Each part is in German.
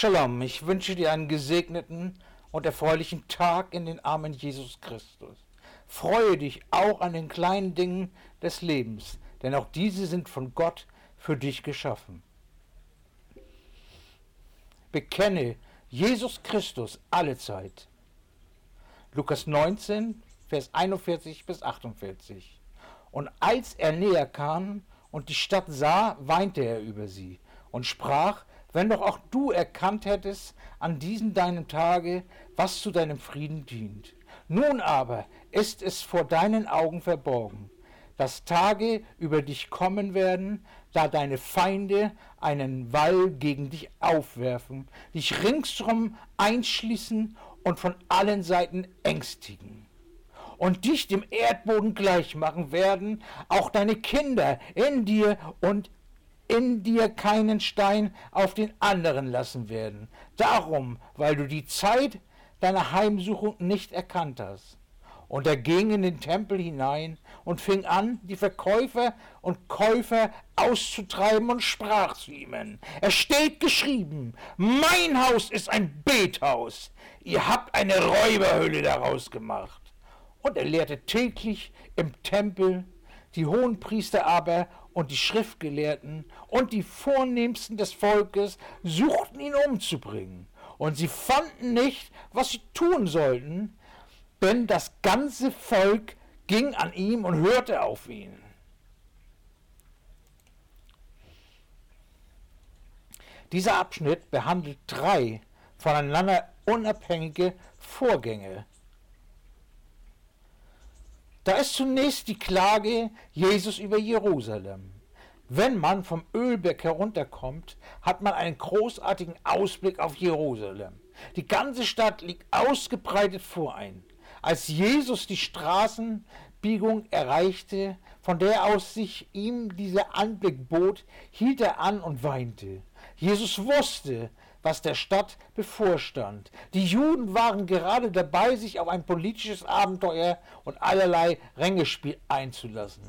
Shalom, ich wünsche dir einen gesegneten und erfreulichen Tag in den Armen Jesus Christus. Freue dich auch an den kleinen Dingen des Lebens, denn auch diese sind von Gott für dich geschaffen. Bekenne Jesus Christus alle Zeit. Lukas 19, Vers 41 bis 48. Und als er näher kam und die Stadt sah, weinte er über sie und sprach, wenn doch auch du erkannt hättest an diesem deinem Tage, was zu deinem Frieden dient. Nun aber ist es vor deinen Augen verborgen, dass Tage über dich kommen werden, da deine Feinde einen Wall gegen dich aufwerfen, dich ringsum einschließen und von allen Seiten ängstigen und dich dem Erdboden gleich machen werden, auch deine Kinder in dir und in dir keinen Stein auf den anderen lassen werden. Darum, weil du die Zeit deiner Heimsuchung nicht erkannt hast. Und er ging in den Tempel hinein und fing an, die Verkäufer und Käufer auszutreiben und sprach zu ihnen. Es steht geschrieben, mein Haus ist ein Bethaus. Ihr habt eine Räuberhöhle daraus gemacht. Und er lehrte täglich im Tempel, die Hohenpriester aber und die Schriftgelehrten und die Vornehmsten des Volkes suchten ihn umzubringen. Und sie fanden nicht, was sie tun sollten, denn das ganze Volk ging an ihm und hörte auf ihn. Dieser Abschnitt behandelt drei voneinander unabhängige Vorgänge. Da ist zunächst die Klage Jesus über Jerusalem. Wenn man vom Ölberg herunterkommt, hat man einen großartigen Ausblick auf Jerusalem. Die ganze Stadt liegt ausgebreitet vor ein. Als Jesus die Straßenbiegung erreichte, von der aus sich ihm dieser Anblick bot, hielt er an und weinte. Jesus wusste, was der Stadt bevorstand. Die Juden waren gerade dabei, sich auf ein politisches Abenteuer und allerlei Rängespiel einzulassen.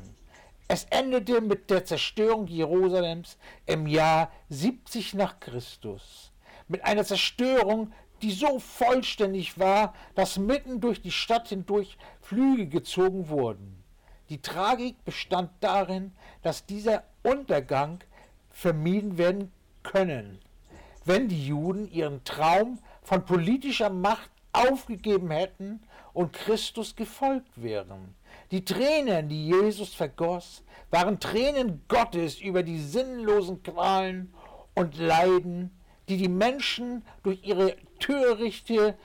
Es endete mit der Zerstörung Jerusalems im Jahr 70 nach Christus. Mit einer Zerstörung, die so vollständig war, dass mitten durch die Stadt hindurch Flüge gezogen wurden. Die Tragik bestand darin, dass dieser Untergang vermieden werden können wenn die Juden ihren Traum von politischer Macht aufgegeben hätten und Christus gefolgt wären. Die Tränen, die Jesus vergoss, waren Tränen Gottes über die sinnlosen Qualen und Leiden, die die Menschen durch ihre törichte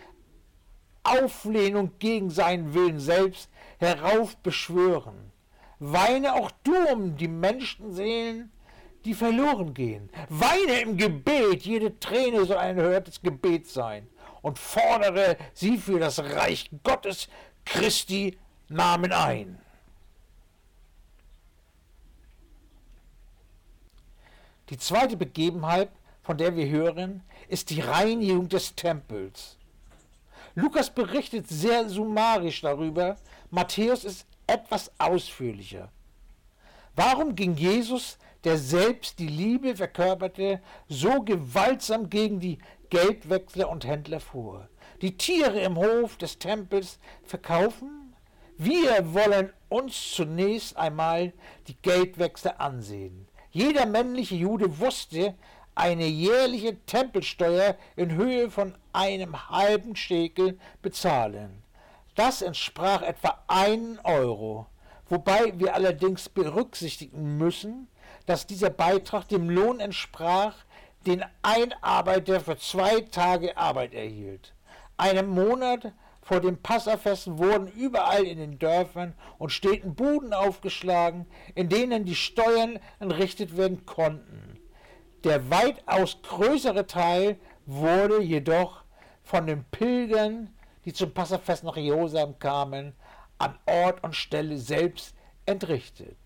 Auflehnung gegen seinen Willen selbst heraufbeschwören. Weine auch du um die Menschenseelen, die verloren gehen. Weine im Gebet, jede Träne soll ein erhörtes Gebet sein. Und fordere sie für das Reich Gottes Christi Namen ein. Die zweite Begebenheit, von der wir hören, ist die Reinigung des Tempels. Lukas berichtet sehr summarisch darüber, Matthäus ist etwas ausführlicher. Warum ging Jesus der selbst die Liebe verkörperte, so gewaltsam gegen die Geldwechsler und Händler vor. Die Tiere im Hof des Tempels verkaufen? Wir wollen uns zunächst einmal die Geldwechsler ansehen. Jeder männliche Jude wusste, eine jährliche Tempelsteuer in Höhe von einem halben Schekel bezahlen. Das entsprach etwa einen Euro, wobei wir allerdings berücksichtigen müssen, dass dieser Beitrag dem Lohn entsprach, den ein Arbeiter für zwei Tage Arbeit erhielt. Einen Monat vor dem Passafest wurden überall in den Dörfern und Städten Buden aufgeschlagen, in denen die Steuern entrichtet werden konnten. Der weitaus größere Teil wurde jedoch von den Pilgern, die zum Passafest nach Jerusalem kamen, an Ort und Stelle selbst entrichtet.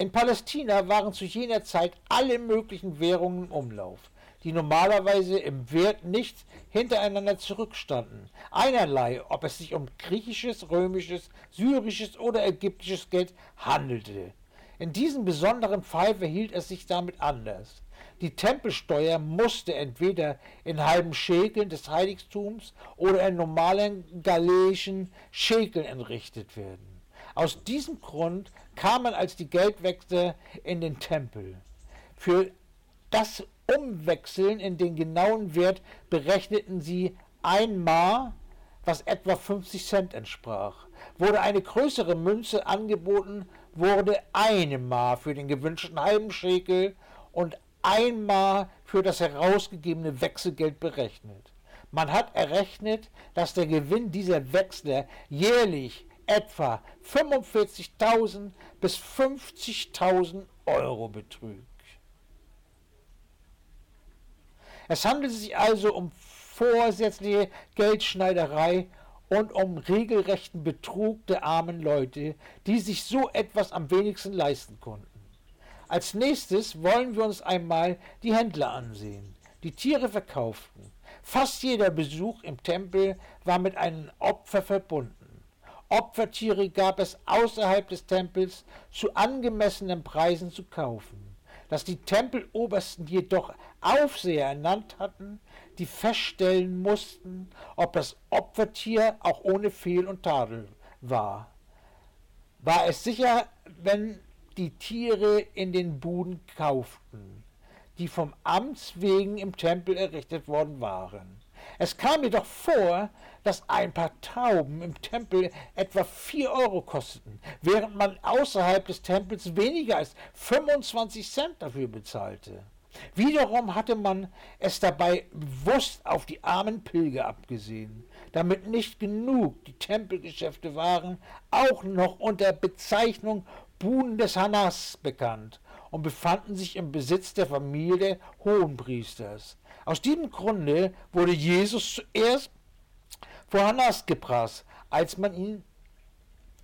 In Palästina waren zu jener Zeit alle möglichen Währungen im Umlauf, die normalerweise im Wert nicht hintereinander zurückstanden. Einerlei, ob es sich um griechisches, römisches, syrisches oder ägyptisches Geld handelte. In diesem besonderen Fall verhielt es sich damit anders. Die Tempelsteuer musste entweder in halben Schekeln des Heiligtums oder in normalen galileischen Schekeln entrichtet werden. Aus diesem Grund kamen als die Geldwechsler in den Tempel. Für das Umwechseln in den genauen Wert berechneten sie einmal, was etwa 50 Cent entsprach. Wurde eine größere Münze angeboten, wurde einmal für den gewünschten halben Schekel und einmal für das herausgegebene Wechselgeld berechnet. Man hat errechnet, dass der Gewinn dieser Wechsler jährlich etwa 45.000 bis 50.000 Euro betrügt. Es handelt sich also um vorsätzliche Geldschneiderei und um regelrechten Betrug der armen Leute, die sich so etwas am wenigsten leisten konnten. Als nächstes wollen wir uns einmal die Händler ansehen, die Tiere verkauften. Fast jeder Besuch im Tempel war mit einem Opfer verbunden. Opfertiere gab es außerhalb des Tempels zu angemessenen Preisen zu kaufen. Dass die Tempelobersten jedoch Aufseher ernannt hatten, die feststellen mussten, ob das Opfertier auch ohne Fehl und Tadel war. War es sicher, wenn die Tiere in den Buden kauften, die vom Amts wegen im Tempel errichtet worden waren. Es kam jedoch vor, dass ein paar Tauben im Tempel etwa vier Euro kosteten, während man außerhalb des Tempels weniger als 25 Cent dafür bezahlte. Wiederum hatte man es dabei bewusst auf die armen Pilger abgesehen, damit nicht genug die Tempelgeschäfte waren, auch noch unter Bezeichnung Buden des Hannas bekannt und befanden sich im Besitz der Familie Hohenpriesters. Aus diesem Grunde wurde Jesus zuerst vor Hannas gebracht, als man ihn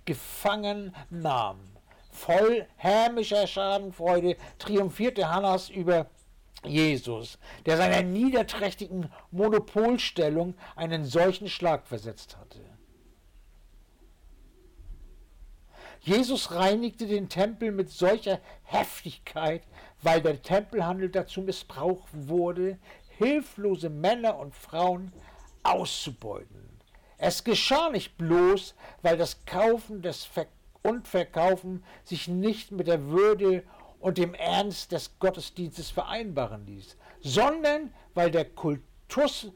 gefangen nahm. Voll hämischer Schadenfreude triumphierte Hannas über Jesus, der seiner niederträchtigen Monopolstellung einen solchen Schlag versetzt hatte. Jesus reinigte den Tempel mit solcher Heftigkeit, weil der Tempelhandel dazu missbraucht wurde, hilflose Männer und Frauen auszubeuten. Es geschah nicht bloß, weil das Kaufen des Ver und Verkaufen sich nicht mit der Würde und dem Ernst des Gottesdienstes vereinbaren ließ, sondern weil der Kultus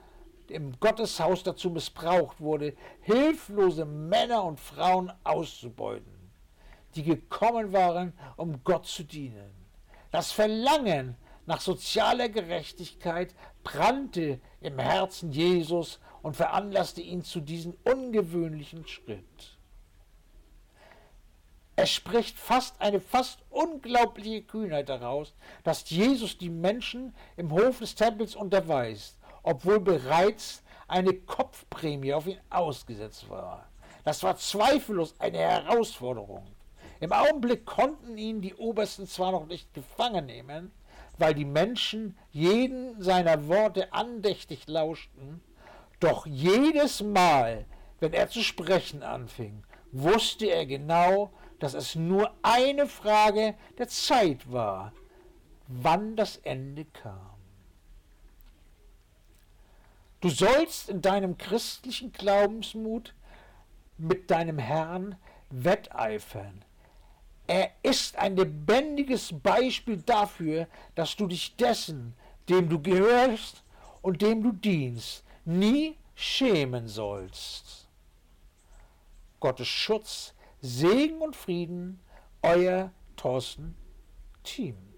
im Gotteshaus dazu missbraucht wurde, hilflose Männer und Frauen auszubeuten, die gekommen waren, um Gott zu dienen. Das Verlangen nach sozialer Gerechtigkeit brannte im Herzen Jesus und veranlasste ihn zu diesem ungewöhnlichen Schritt. Es spricht fast eine fast unglaubliche Kühnheit daraus, dass Jesus die Menschen im Hof des Tempels unterweist, obwohl bereits eine Kopfprämie auf ihn ausgesetzt war. Das war zweifellos eine Herausforderung. Im Augenblick konnten ihn die Obersten zwar noch nicht gefangen nehmen, weil die Menschen jeden seiner Worte andächtig lauschten, doch jedes Mal, wenn er zu sprechen anfing, wusste er genau, dass es nur eine Frage der Zeit war, wann das Ende kam. Du sollst in deinem christlichen Glaubensmut mit deinem Herrn wetteifern. Er ist ein lebendiges Beispiel dafür, dass du dich dessen, dem du gehörst und dem du dienst, nie schämen sollst. Gottes Schutz Segen und Frieden, euer Thorsten Team.